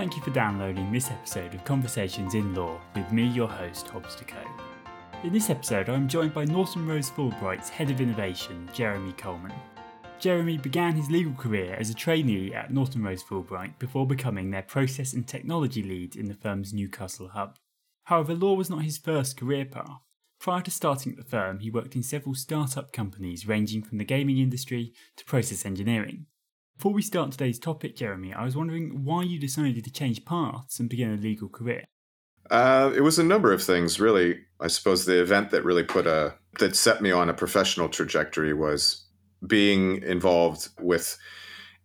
Thank you for downloading this episode of Conversations in Law with me, your host, Hobbs Deco. In this episode, I'm joined by Norton Rose Fulbright's Head of Innovation, Jeremy Coleman. Jeremy began his legal career as a trainee at Norton Rose Fulbright before becoming their process and technology lead in the firm's Newcastle hub. However, law was not his first career path. Prior to starting at the firm, he worked in several startup companies ranging from the gaming industry to process engineering. Before we start today's topic, Jeremy, I was wondering why you decided to change paths and begin a legal career. Uh, it was a number of things, really. I suppose the event that really put a that set me on a professional trajectory was being involved with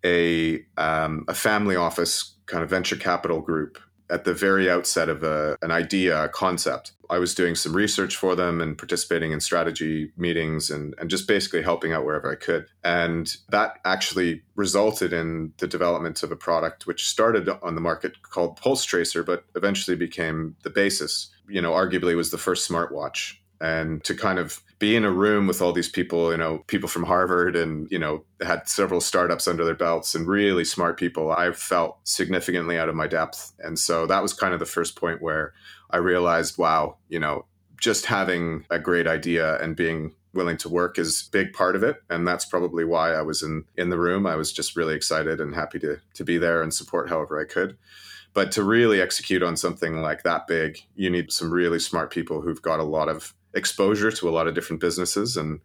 a um, a family office kind of venture capital group at the very outset of a, an idea, a concept. I was doing some research for them and participating in strategy meetings and, and just basically helping out wherever I could. And that actually resulted in the development of a product which started on the market called Pulse Tracer, but eventually became the basis. You know, arguably was the first smartwatch. And to kind of be in a room with all these people, you know, people from Harvard and, you know, had several startups under their belts and really smart people, I felt significantly out of my depth. And so that was kind of the first point where I realized, wow, you know, just having a great idea and being willing to work is big part of it. And that's probably why I was in in the room. I was just really excited and happy to to be there and support however I could. But to really execute on something like that big you need some really smart people who've got a lot of exposure to a lot of different businesses. And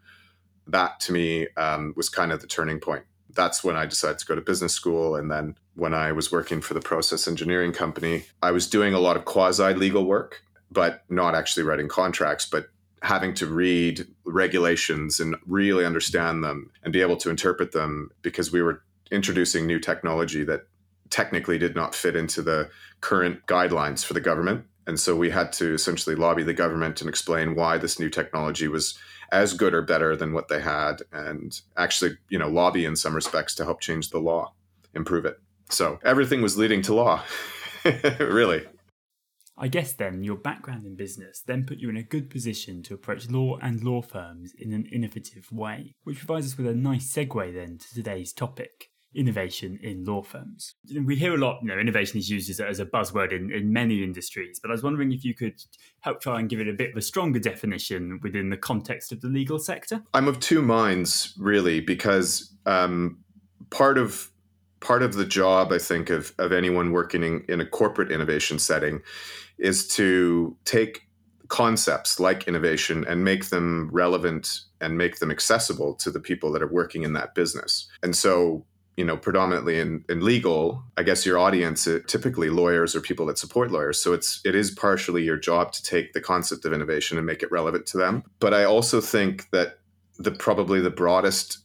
that to me um, was kind of the turning point. That's when I decided to go to business school. And then when I was working for the process engineering company, I was doing a lot of quasi legal work, but not actually writing contracts, but having to read regulations and really understand them and be able to interpret them because we were introducing new technology that technically did not fit into the current guidelines for the government. And so we had to essentially lobby the government and explain why this new technology was as good or better than what they had and actually, you know, lobby in some respects to help change the law, improve it. So everything was leading to law, really. I guess then your background in business then put you in a good position to approach law and law firms in an innovative way, which provides us with a nice segue then to today's topic innovation in law firms. We hear a lot, you know, innovation is used as a, as a buzzword in, in many industries, but I was wondering if you could help try and give it a bit of a stronger definition within the context of the legal sector. I'm of two minds, really, because um, part of part of the job, I think, of, of anyone working in, in a corporate innovation setting is to take concepts like innovation and make them relevant and make them accessible to the people that are working in that business. And so you know, predominantly in, in legal, I guess your audience uh, typically lawyers or people that support lawyers. So it's it is partially your job to take the concept of innovation and make it relevant to them. But I also think that the probably the broadest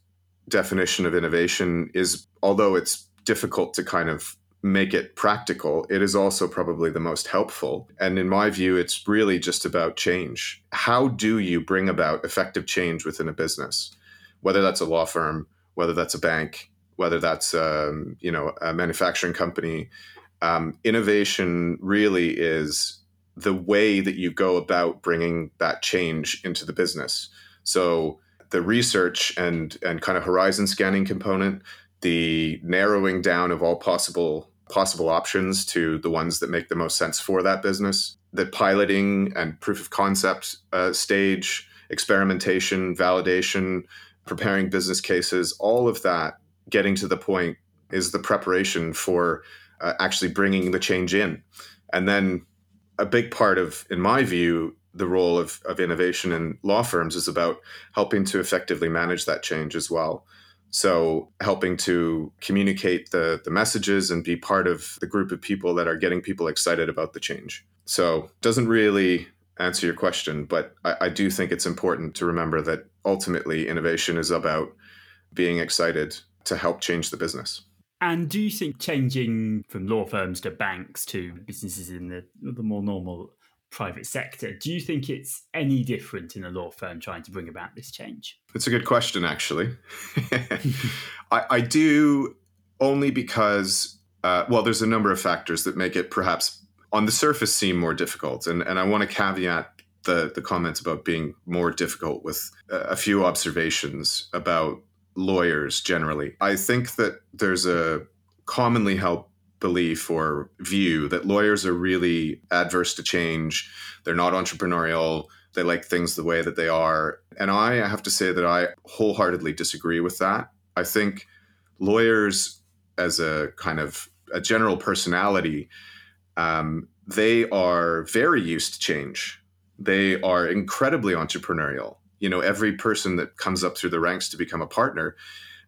definition of innovation is although it's difficult to kind of make it practical, it is also probably the most helpful. And in my view, it's really just about change. How do you bring about effective change within a business? Whether that's a law firm, whether that's a bank, whether that's um, you know a manufacturing company. Um, innovation really is the way that you go about bringing that change into the business. So the research and and kind of horizon scanning component, the narrowing down of all possible possible options to the ones that make the most sense for that business, the piloting and proof of concept uh, stage, experimentation, validation, preparing business cases, all of that getting to the point is the preparation for uh, actually bringing the change in. And then a big part of, in my view, the role of, of innovation in law firms is about helping to effectively manage that change as well. So, helping to communicate the, the messages and be part of the group of people that are getting people excited about the change. So, doesn't really answer your question, but I, I do think it's important to remember that ultimately innovation is about being excited to help change the business. And do you think changing from law firms to banks to businesses in the, the more normal private sector, do you think it's any different in a law firm trying to bring about this change? It's a good question, actually. I, I, do only because, uh, well, there's a number of factors that make it perhaps on the surface seem more difficult. And, and I want to caveat the, the comments about being more difficult with a few observations about lawyers generally. I think that there's a commonly held belief or view that lawyers are really adverse to change. They're not entrepreneurial. They like things the way that they are. And I have to say that I wholeheartedly disagree with that. I think lawyers, as a kind of a general personality, um, they are very used to change. They are incredibly entrepreneurial. You know, every person that comes up through the ranks to become a partner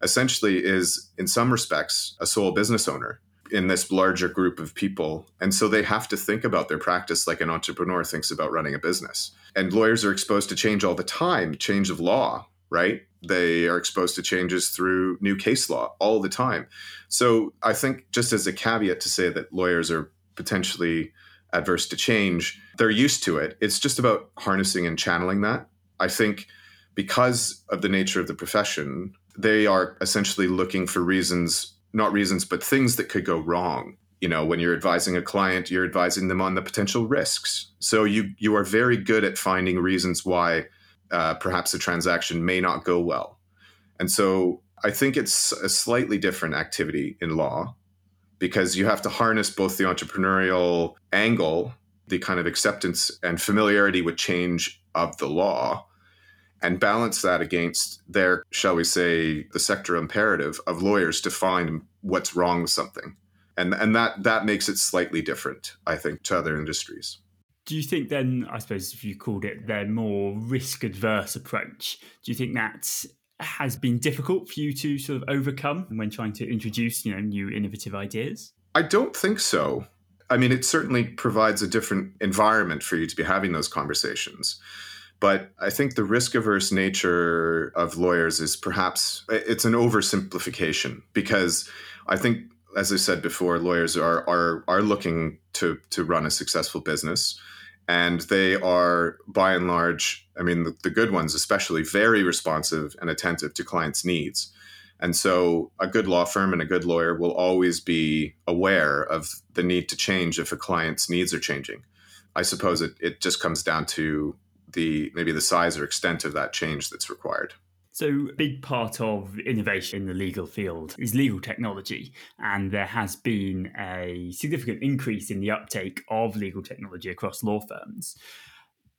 essentially is, in some respects, a sole business owner in this larger group of people. And so they have to think about their practice like an entrepreneur thinks about running a business. And lawyers are exposed to change all the time, change of law, right? They are exposed to changes through new case law all the time. So I think, just as a caveat to say that lawyers are potentially adverse to change, they're used to it. It's just about harnessing and channeling that. I think because of the nature of the profession, they are essentially looking for reasons not reasons, but things that could go wrong. You know, when you're advising a client, you're advising them on the potential risks. So you you are very good at finding reasons why uh, perhaps a transaction may not go well. And so I think it's a slightly different activity in law because you have to harness both the entrepreneurial angle, the kind of acceptance and familiarity with change of the law, and balance that against their, shall we say, the sector imperative of lawyers to find what's wrong with something. And, and that, that makes it slightly different, I think, to other industries. Do you think then, I suppose, if you called it their more risk adverse approach, do you think that has been difficult for you to sort of overcome when trying to introduce, you know, new innovative ideas? I don't think so. I mean, it certainly provides a different environment for you to be having those conversations. But I think the risk averse nature of lawyers is perhaps it's an oversimplification because I think as I said before, lawyers are are are looking to to run a successful business, and they are by and large, I mean, the, the, good ones especially, very responsive and attentive to clients' needs. And so, a good law firm and a good lawyer will always be aware of the need to change if a client's needs are changing. I suppose it, it just comes down to the maybe the size or extent of that change that's required. So, a big part of innovation in the legal field is legal technology, and there has been a significant increase in the uptake of legal technology across law firms.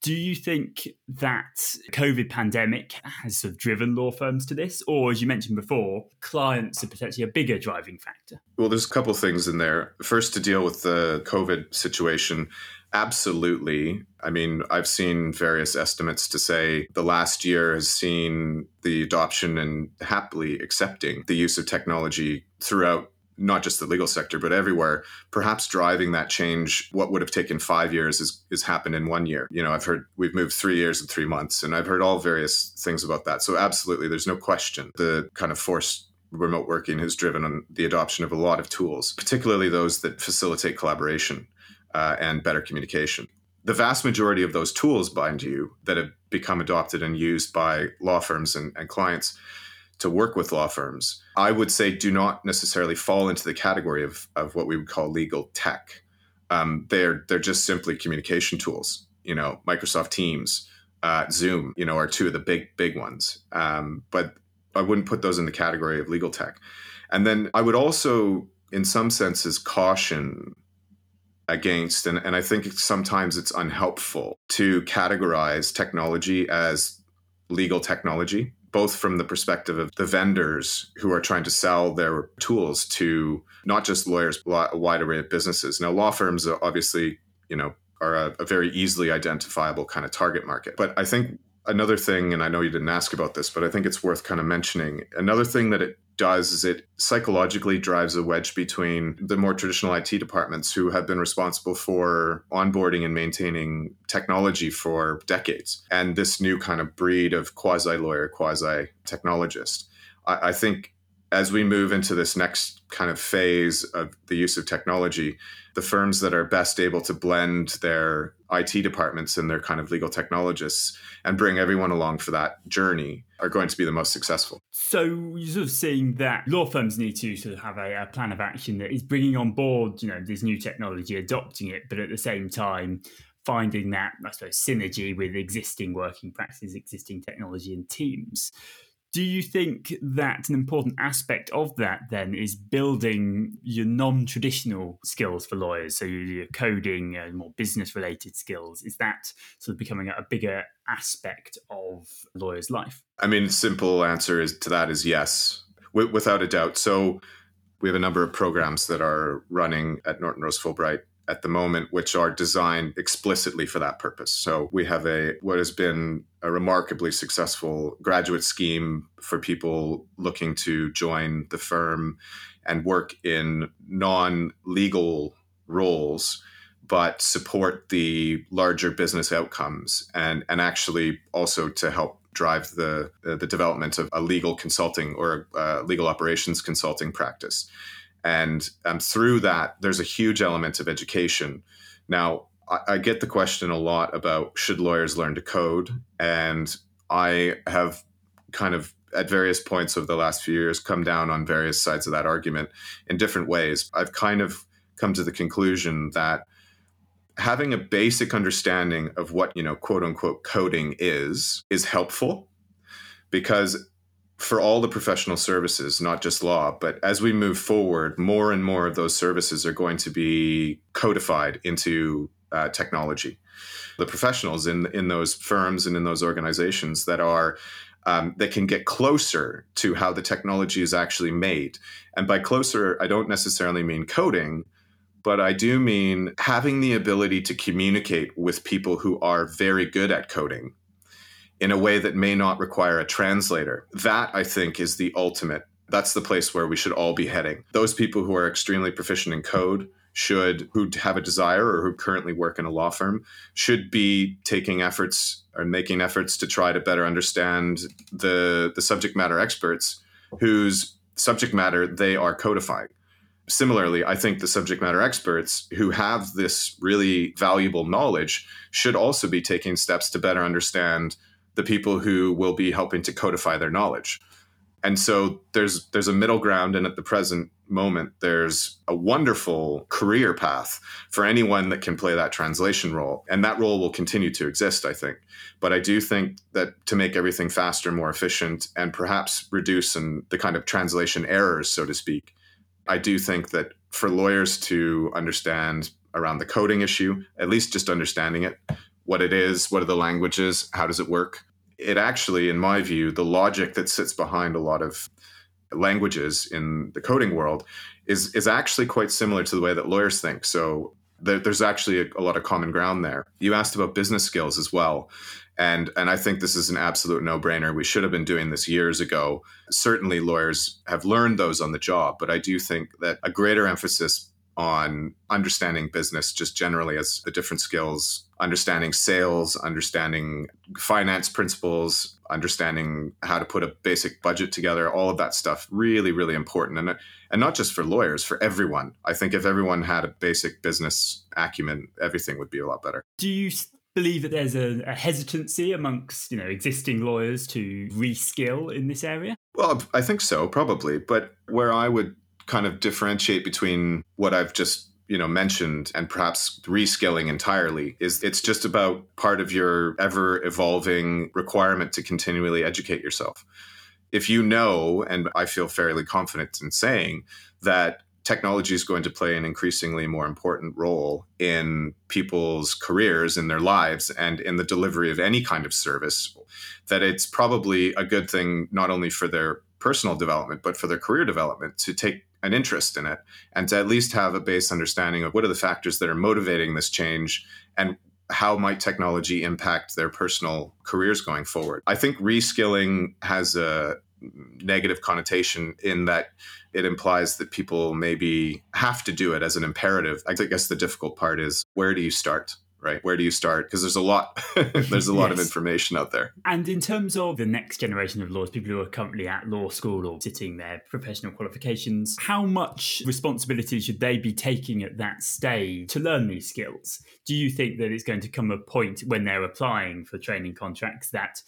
Do you think that COVID pandemic has sort of driven law firms to this, or as you mentioned before, clients are potentially a bigger driving factor? Well, there's a couple things in there. First, to deal with the COVID situation, Absolutely. I mean, I've seen various estimates to say the last year has seen the adoption and happily accepting the use of technology throughout not just the legal sector, but everywhere, perhaps driving that change. What would have taken five years is, is happened in one year. You know, I've heard we've moved three years and three months, and I've heard all various things about that. So, absolutely, there's no question the kind of forced remote working has driven on the adoption of a lot of tools, particularly those that facilitate collaboration uh, and better communication. The vast majority of those tools, bind you, that have become adopted and used by law firms and, and clients to work with law firms, I would say do not necessarily fall into the category of, of what we would call legal tech. Um, they're they're just simply communication tools. You know, Microsoft Teams, uh, Zoom, you know, are two of the big big ones. Um, but I wouldn't put those in the category of legal tech. And then I would also, in some senses, caution against and, and i think sometimes it's unhelpful to categorize technology as legal technology both from the perspective of the vendors who are trying to sell their tools to not just lawyers but a wide array of businesses. Now law firms are obviously you know are a, a very easily identifiable kind of target market. But i think another thing and i know you didn't ask about this but i think it's worth kind of mentioning. Another thing that it does is it psychologically drives a wedge between the more traditional IT departments who have been responsible for onboarding and maintaining technology for decades and this new kind of breed of quasi lawyer, quasi technologist. I, I think as we move into this next kind of phase of the use of technology, the firms that are best able to blend their IT departments and their kind of legal technologists and bring everyone along for that journey are going to be the most successful. So you're sort of seeing that law firms need to sort of have a, a, plan of action that is bringing on board, you know, this new technology, adopting it, but at the same time finding that, I suppose, synergy with existing working practices, existing technology and teams. Do you think that an important aspect of that then is building your non traditional skills for lawyers? So your coding and more business related skills. Is that sort of becoming a bigger aspect of lawyers' life? I mean, simple answer is to that is yes, w- without a doubt. So we have a number of programs that are running at Norton Rose Fulbright at the moment, which are designed explicitly for that purpose. So we have a what has been a remarkably successful graduate scheme for people looking to join the firm and work in non-legal roles but support the larger business outcomes and and actually also to help drive the the development of a legal consulting or a legal operations consulting practice and um, through that, there's a huge element of education. Now, I, I get the question a lot about should lawyers learn to code? And I have kind of at various points over the last few years come down on various sides of that argument in different ways. I've kind of come to the conclusion that having a basic understanding of what, you know, quote unquote coding is is helpful because for all the professional services, not just law. But as we move forward, more and more of those services are going to be codified into uh, technology. The professionals in in those firms and in those organizations that are um, that can get closer to how the technology is actually made. And by closer, I don't necessarily mean coding, but I do mean having the ability to communicate with people who are very good at coding in a way that may not require a translator. That, I think, is the ultimate. That's the place where we should all be heading. Those people who are extremely proficient in code should, who have a desire or who currently work in a law firm, should be taking efforts or making efforts to try to better understand the, the subject matter experts whose subject matter they are codifying similarly, I think the subject matter experts who have this really valuable knowledge should also be taking steps to better understand the people who will be helping to codify their knowledge. And so there's there's a middle ground and at the present moment there's a wonderful career path for anyone that can play that translation role and that role will continue to exist I think. But I do think that to make everything faster, more efficient and perhaps reduce and the kind of translation errors so to speak, I do think that for lawyers to understand around the coding issue, at least just understanding it, what it is, what are the languages, how does it work, it actually, in my view, the logic that sits behind a lot of languages in the coding world is is actually quite similar to the way that lawyers think. So there, there's actually a, a, lot of common ground there. You asked about business skills as well. And, and I think this is an absolute no brainer. We should have been doing this years ago. Certainly, lawyers have learned those on the job, but I do think that a greater emphasis on understanding business just generally as the different skills understanding sales understanding finance principles understanding how to put a basic budget together all of that stuff really really important. And and not just for lawyers for everyone. I think if everyone had a basic business acumen everything would be a lot better. Do you believe that there's a, a hesitancy amongst you know existing lawyers to reskill in this area? Well i think so probably. But where i would kind of differentiate between what I've just you know mentioned and perhaps reskilling entirely is it's just about part of your ever evolving requirement to continually educate yourself. If you know and i feel fairly confident in saying that technology is going to play an increasingly more important role in people's careers in their lives and in the delivery of any kind of service that it's probably a good thing not only for their personal development but for their career development to take an interest in it and to at least have a base understanding of what are the factors that are motivating this change and how might technology impact their personal careers going forward. I think reskilling has a negative connotation in that it implies that people maybe have to do it as an imperative. I guess the difficult part is where do you start? Right? Where do you start? Because there's a lot there's a lot yes. of information out there. And in terms of the next generation of lawyers people who are currently at law school or sitting their professional qualifications how much responsibility should they be taking at that stage to learn these skills? Do you think that it's going to come a point when they're applying for training contracts that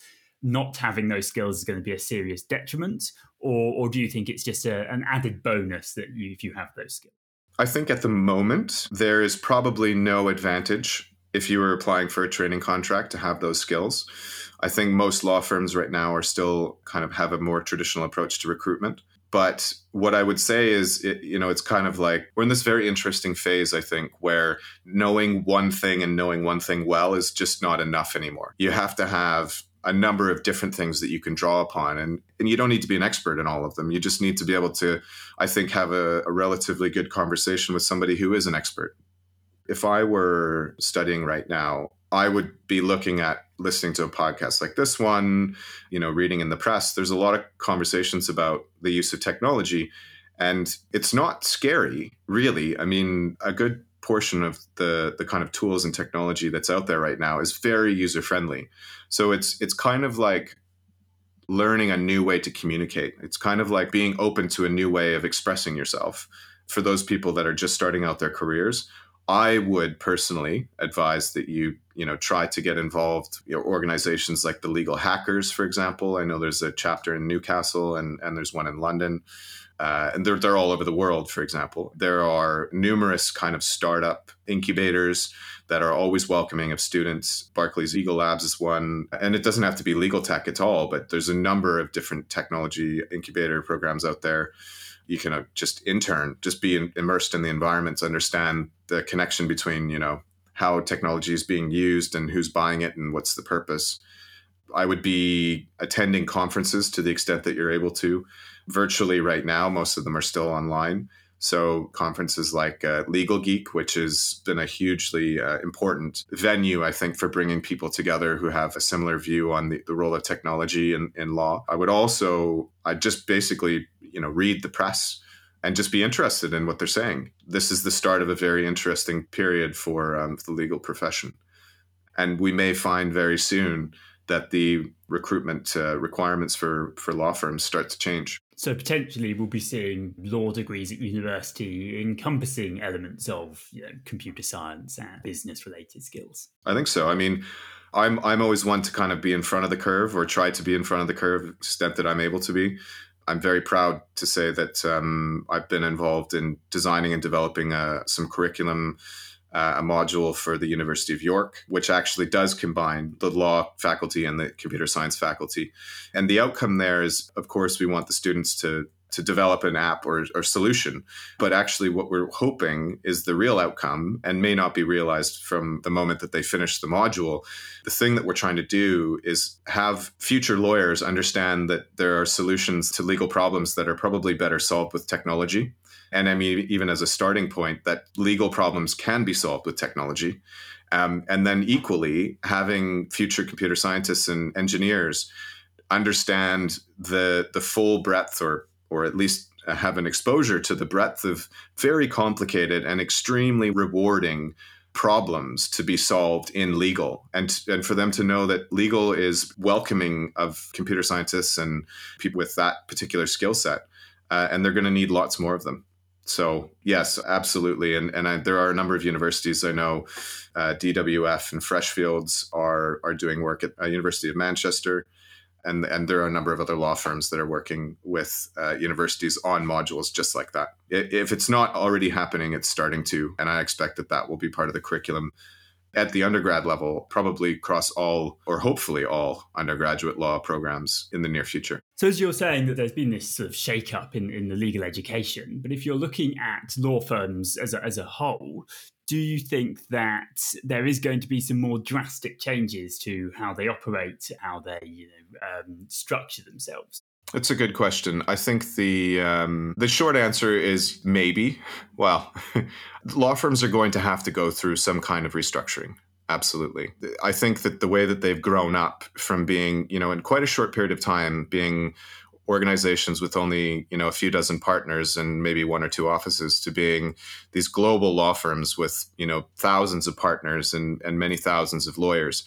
not having those skills is going to be a serious detriment? Or, or do you think it's just a, an added bonus that you, if you have those skills? I think at the moment there is probably no advantage if you were applying for a training contract to have those skills. I think most law firms right now are still kind of have a more traditional approach to recruitment. But what I would say is, it, you know, it's kind of like we're in this very interesting phase, I think, where knowing one thing and knowing one thing well is just not enough anymore. You have to have a number of different things that you can draw upon and and you don't need to be an expert in all of them you just need to be able to i think have a, a, relatively good conversation with somebody who is an expert if i were studying right now i would be looking at listening to a podcast like this one you know reading in the press there's a lot of conversations about the use of technology and it's not scary really i mean a good portion of the the kind of tools and technology that's out there right now is very user friendly. So it's it's kind of like learning a new way to communicate. It's kind of like being open to a new way of expressing yourself. For those people that are just starting out their careers, I would personally advise that you, you know, try to get involved. You know, organizations like the Legal Hackers, for example. I know there's a chapter in Newcastle and and there's one in London uh, and they're, they're all over the world, for example. There are numerous kind of startup incubators that are always welcoming of students. Barclays Eagle Labs is one, and it doesn't have to be legal tech at all, but there's a number of different technology incubator programs out there. You can uh, just intern, just be immersed in the environments, understand the connection between, you know, how technology is being used and who's buying it and what's the purpose. I would be attending conferences to the extent that you're able to virtually right now. Most of them are still online. So conferences like uh, Legal Geek, which has been a hugely uh, important venue, I think, for bringing people together who have a similar view on the, the role of technology in, in law. I would also, I just basically, you know, read the press and just be interested in what they're saying. This is the start of a very interesting period for um, the legal profession. And we may find very soon that the recruitment uh, requirements for, for law firms start to change. So potentially, we'll be seeing law degrees at university encompassing elements of you know, computer science and business-related skills. I think so. I mean, I'm I'm always one to kind of be in front of the curve or try to be in front of the curve extent that I'm able to be. I'm very proud to say that um, I've been involved in designing and developing uh, some curriculum uh, a module for the University of York, which actually does combine the law faculty and the computer science faculty. And the outcome there is, of course, we want the students to to develop an app or, or solution. But actually, what we're hoping is the real outcome and may not be realized from the moment that they finish the module. The thing that we're trying to do is have future lawyers understand that there are solutions to legal problems that are probably better solved with technology and I mean, even as a starting point, that legal problems can be solved with technology. Um, and then equally, having future computer scientists and engineers understand the the full breadth, or or at least have an exposure to the breadth of very complicated and extremely rewarding problems to be solved in legal. And and for them to know that legal is welcoming of computer scientists and people with that particular skill set uh, and they're going to need lots more of them. So yes, absolutely, and and I, there are a number of universities I know, uh, DWF and Freshfields are are doing work at uh, University of Manchester, and and there are a number of other law firms that are working with uh, universities on modules just like that. If it's not already happening, it's starting to, and I expect that that will be part of the curriculum at the undergrad level, probably across all or hopefully all undergraduate law programs in the near future. So, as you're saying that there's been this sort of shake up in, in the legal education, but if you're looking at law firms as a, as a whole, do you think that there is going to be some more drastic changes to how they operate, how they you know, um, structure themselves? It's a good question. I think the um, the short answer is maybe. Well, law firms are going to have to go through some kind of restructuring. Absolutely. I think that the way that they've grown up from being, you know, in quite a short period of time, being organizations with only, you know, a few dozen partners and maybe one or two offices to being these global law firms with, you know, thousands of partners and, and many thousands of lawyers.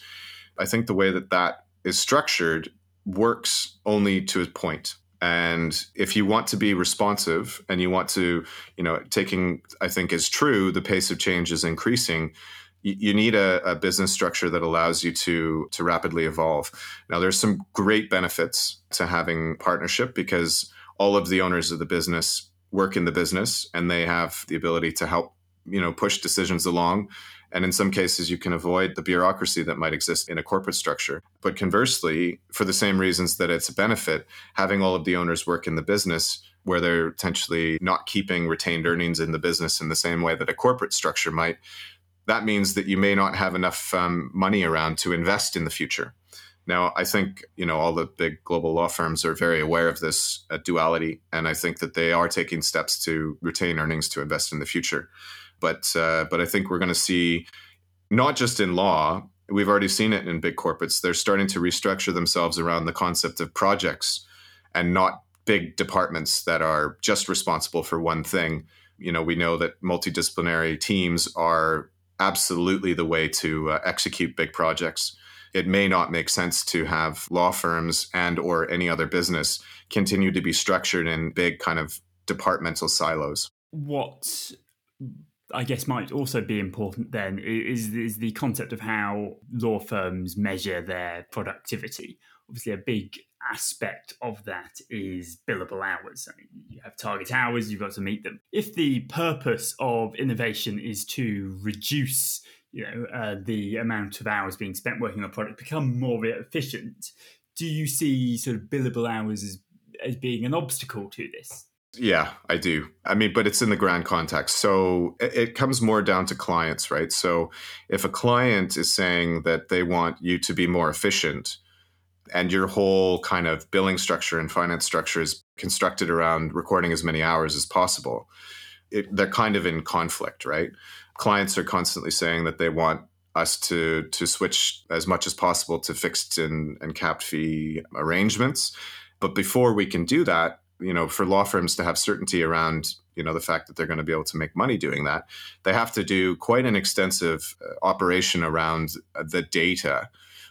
I think the way that that is structured works only to a point. And if you want to be responsive and you want to you know taking i think is true the pace of change is increasing you, need a, a, business structure that allows you to to rapidly evolve. Now there's some great benefits to having partnership because all of the owners of the business work in the business and they have the ability to help you know push decisions along And in some cases, you can avoid the bureaucracy that might exist in a corporate structure. But conversely, for the same reasons that it's a benefit, having all of the owners work in the business where they're potentially not keeping retained earnings in the business in the same way that a corporate structure might, that means that you may not have enough um, money around to invest in the future. Now, I think you know all the big global law firms are very aware of this uh, duality, and I think that they are taking steps to retain earnings to invest in the future. But uh, but I think we're going to see not just in law. We've already seen it in big corporates. They're starting to restructure themselves around the concept of projects and not big departments that are just responsible for one thing. You know, we know that multidisciplinary teams are absolutely the way to uh, execute big projects. It may not make sense to have law firms and or any other business continue to be structured in big kind of departmental silos. What I guess might also be important then is, is the concept of how law firms measure their productivity. Obviously, a big aspect of that is billable hours. I mean, you have target hours, you've got to meet them. If the purpose of innovation is to reduce you know uh, the amount of hours being spent working on a product become more efficient do you see sort of billable hours as, as being an obstacle to this yeah, I do. I mean, but it's in the grand context. So it, comes more down to clients, right? So if a client is saying that they want you to be more efficient, and your whole kind of billing structure and finance structure is constructed around recording as many hours as possible. It, they're kind of in conflict, right? Clients are constantly saying that they want us to to switch as much as possible to fixed and, and capped fee arrangements. But before we can do that, you know, for law firms to have certainty around you know the fact that they're going to be able to make money doing that, they have to do quite an extensive uh, operation around the data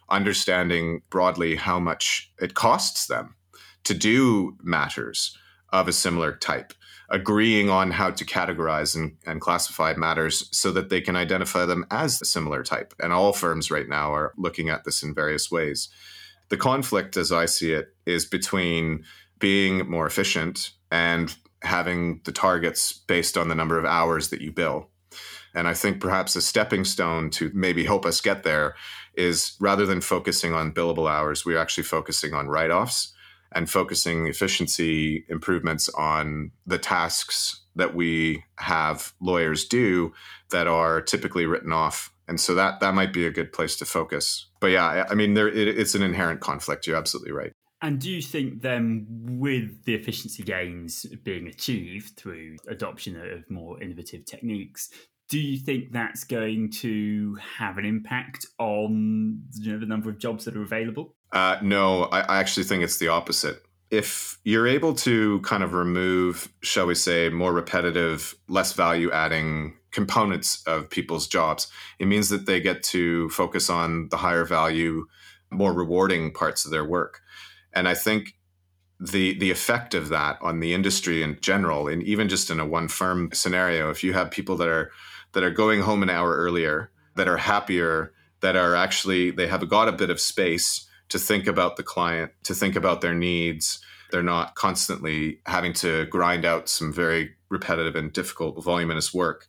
understanding broadly how much it costs them to do matters of a similar type, agreeing on how to categorize and, and classify matters so that they can identify them as a similar type. And all firms right now are looking at this in various ways. The conflict, as I see it, is between being more efficient and having the targets based on the number of hours that you bill. And I think perhaps a stepping stone to maybe help us get there is rather than focusing on billable hours, we're actually focusing on write offs and focusing efficiency improvements on the tasks that we have lawyers do that are typically written off. And so that that might be a good place to focus. But yeah, I mean, there it, it's an inherent conflict. You're absolutely right. And do you think then, with the efficiency gains being achieved through adoption of more innovative techniques, do you think that's going to have an impact on you know, the number of jobs that are available? Uh, no, I, I actually think it's the opposite. If you're able to kind of remove, shall we say, more repetitive, less value adding components of people's jobs, it means that they get to focus on the higher value, more rewarding parts of their work. And I think the the effect of that on the industry in general, and even just in a one firm scenario, if you have people that are that are going home an hour earlier, that are happier, that are actually, they have got a bit of space to think about the client, to think about their needs. They're not constantly having to grind out some very repetitive and difficult, voluminous work.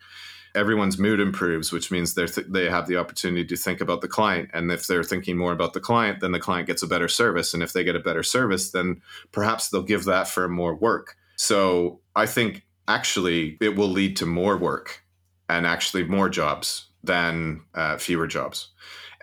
Everyone's mood improves, which means they th- they have the opportunity to think about the client. And if they're thinking more about the client, then the client gets a better service. And if they get a better service, then perhaps they'll give that for more work. So I think actually it will lead to more work and actually more jobs than uh, fewer jobs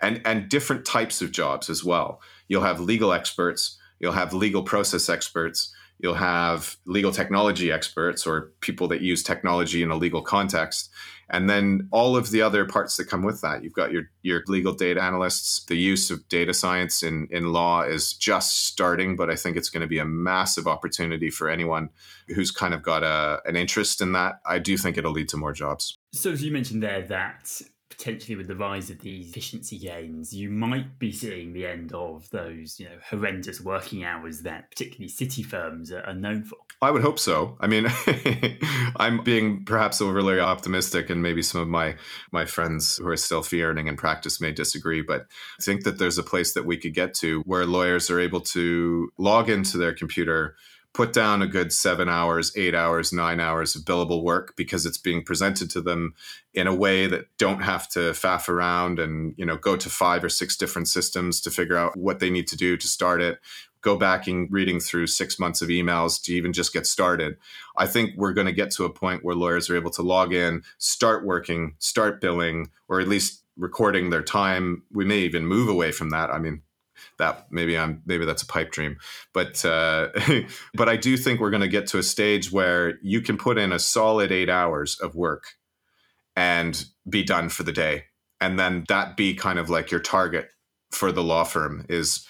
and and different types of jobs as well you'll have legal experts you'll have legal process experts you'll have legal technology experts or people that use technology in a legal context. And then all of the other parts that come with that. You've got your your legal data analysts. The use of data science in in law is just starting but i think it's going to be a massive opportunity for anyone who's kind of got a an interest in that. I do think it'll lead to more jobs. So as you mentioned there that potentially with the rise of these efficiency gains, you might be seeing the end of those, you know, horrendous working hours that particularly city firms are, known for. I would hope so. I mean, I'm being perhaps overly optimistic, and maybe some of my my friends who are still fee earning in practice may disagree. But I think that there's a place that we could get to where lawyers are able to log into their computer put down a good seven hours, eight hours, nine hours of billable work because it's being presented to them in a way that don't have to faff around and you know go to five or six different systems to figure out what they need to do to start it go back and reading through six months of emails to even just get started. I think we're going to get to a point where lawyers are able to log in, start working, start billing, or at least recording their time. We may even move away from that. I mean, that maybe I'm maybe that's a pipe dream, but uh, but I do think we're going to get to a stage where you can put in a solid eight hours of work and be done for the day, and then that be kind of like your target for the law firm is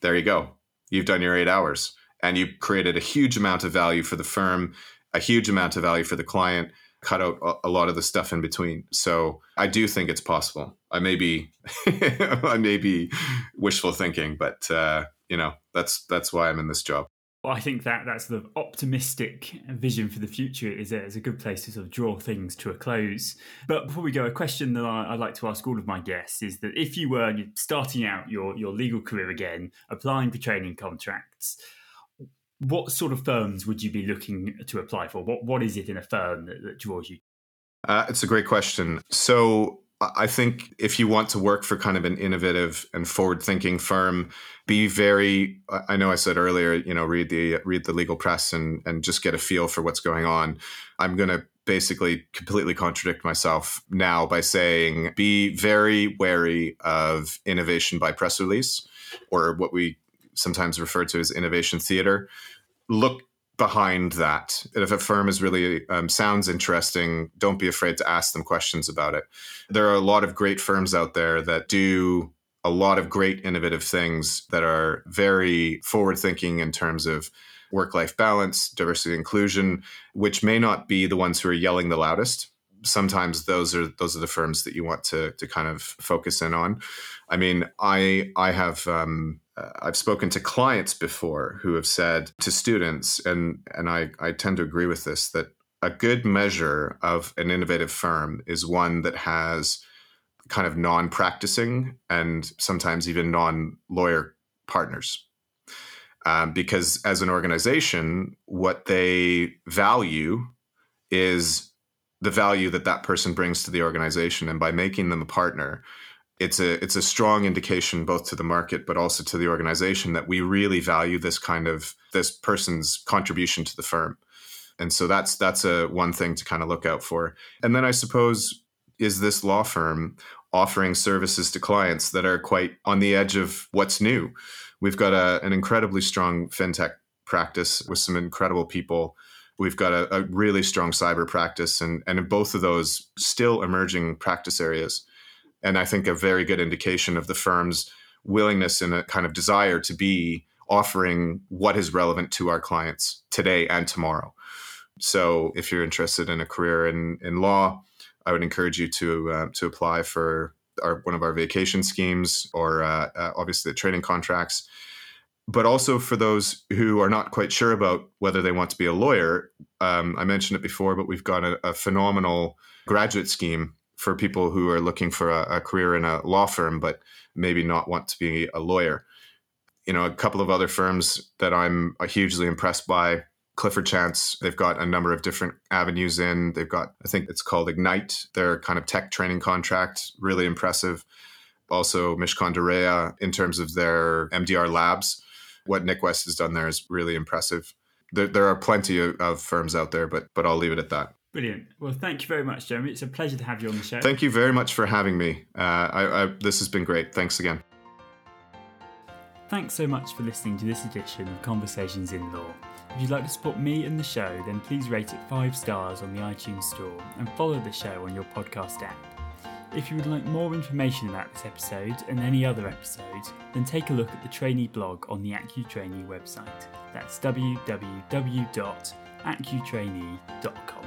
there you go. You've done your eight hours and you created a huge amount of value for the firm a huge amount of value for the client cut out a lot of the stuff in between. So I do think it's possible. I may be, I may be wishful thinking, but uh, you know that's that's why I'm in this job. Well, I think that that sort of optimistic vision for the future is a, a good place to sort of draw things to a close. But before we go, a question that I, would like to ask all of my guests is that if you were starting out your, your legal career again, applying for training contracts, what sort of firms would you be looking to apply for? What what is it in a firm that, that draws you? Uh, it's a great question. So I think if you want to work for kind of an innovative and forward-thinking firm, be very. I know I said earlier, you know, read the read the legal press and and just get a feel for what's going on. I'm going to basically completely contradict myself now by saying be very wary of innovation by press release, or what we sometimes referred to as innovation theater. Look behind that. And If a firm is really um, sounds interesting, don't be afraid to ask them questions about it. There are a lot of great firms out there that do a lot of great innovative things that are very forward thinking in terms of work life balance, diversity inclusion, which may not be the ones who are yelling the loudest. Sometimes those are those are the firms that you want to to kind of focus in on. I mean, I I have um, uh, I've spoken to clients before who have said to students, and and I, I tend to agree with this, that a good measure of an innovative firm is one that has kind of non-practicing and sometimes even non-lawyer partners. Um, because as an organization, what they value is the value that that person brings to the organization, and by making them a partner, it's a it's a strong indication both to the market but also to the organization that we really value this kind of this person's contribution to the firm. And so that's that's a one thing to kind of look out for. And then i suppose is this law firm offering services to clients that are quite on the edge of what's new? We've got a, an incredibly strong fintech practice with some incredible people we've got a, a really strong cyber practice and, and in both of those still emerging practice areas and I think a very good indication of the firm's willingness and a kind of desire to be offering what is relevant to our clients today and tomorrow. So, if you're interested in a career in, in law, I would encourage you to uh, to apply for our, one of our vacation schemes or uh, uh, obviously the training contracts. But also for those who are not quite sure about whether they want to be a lawyer, um, I mentioned it before, but we've got a, a phenomenal graduate scheme for people who are looking for a, a, career in a law firm, but maybe not want to be a lawyer. You know, a couple of other firms that I'm hugely impressed by. Clifford Chance, they've got a number of different avenues in. They've got, I think it's called Ignite, their kind of tech training contract, really impressive. Also, Mishcon de Reya, in terms of their MDR labs, what Nick West has done there is really impressive. There, there are plenty of, of firms out there, but but I'll leave it at that. Brilliant. Well, thank you very much, Jeremy. It's a pleasure to have you on the show. Thank you very much for having me. Uh, I, I, this has been great. Thanks again. Thanks so much for listening to this edition of Conversations in Law. If you'd like to support me and the show, then please rate it five stars on the iTunes Store and follow the show on your podcast app. If you would like more information about this episode and any other episodes, then take a look at the trainee blog on the AccuTrainee website. That's www.accutrainee.com.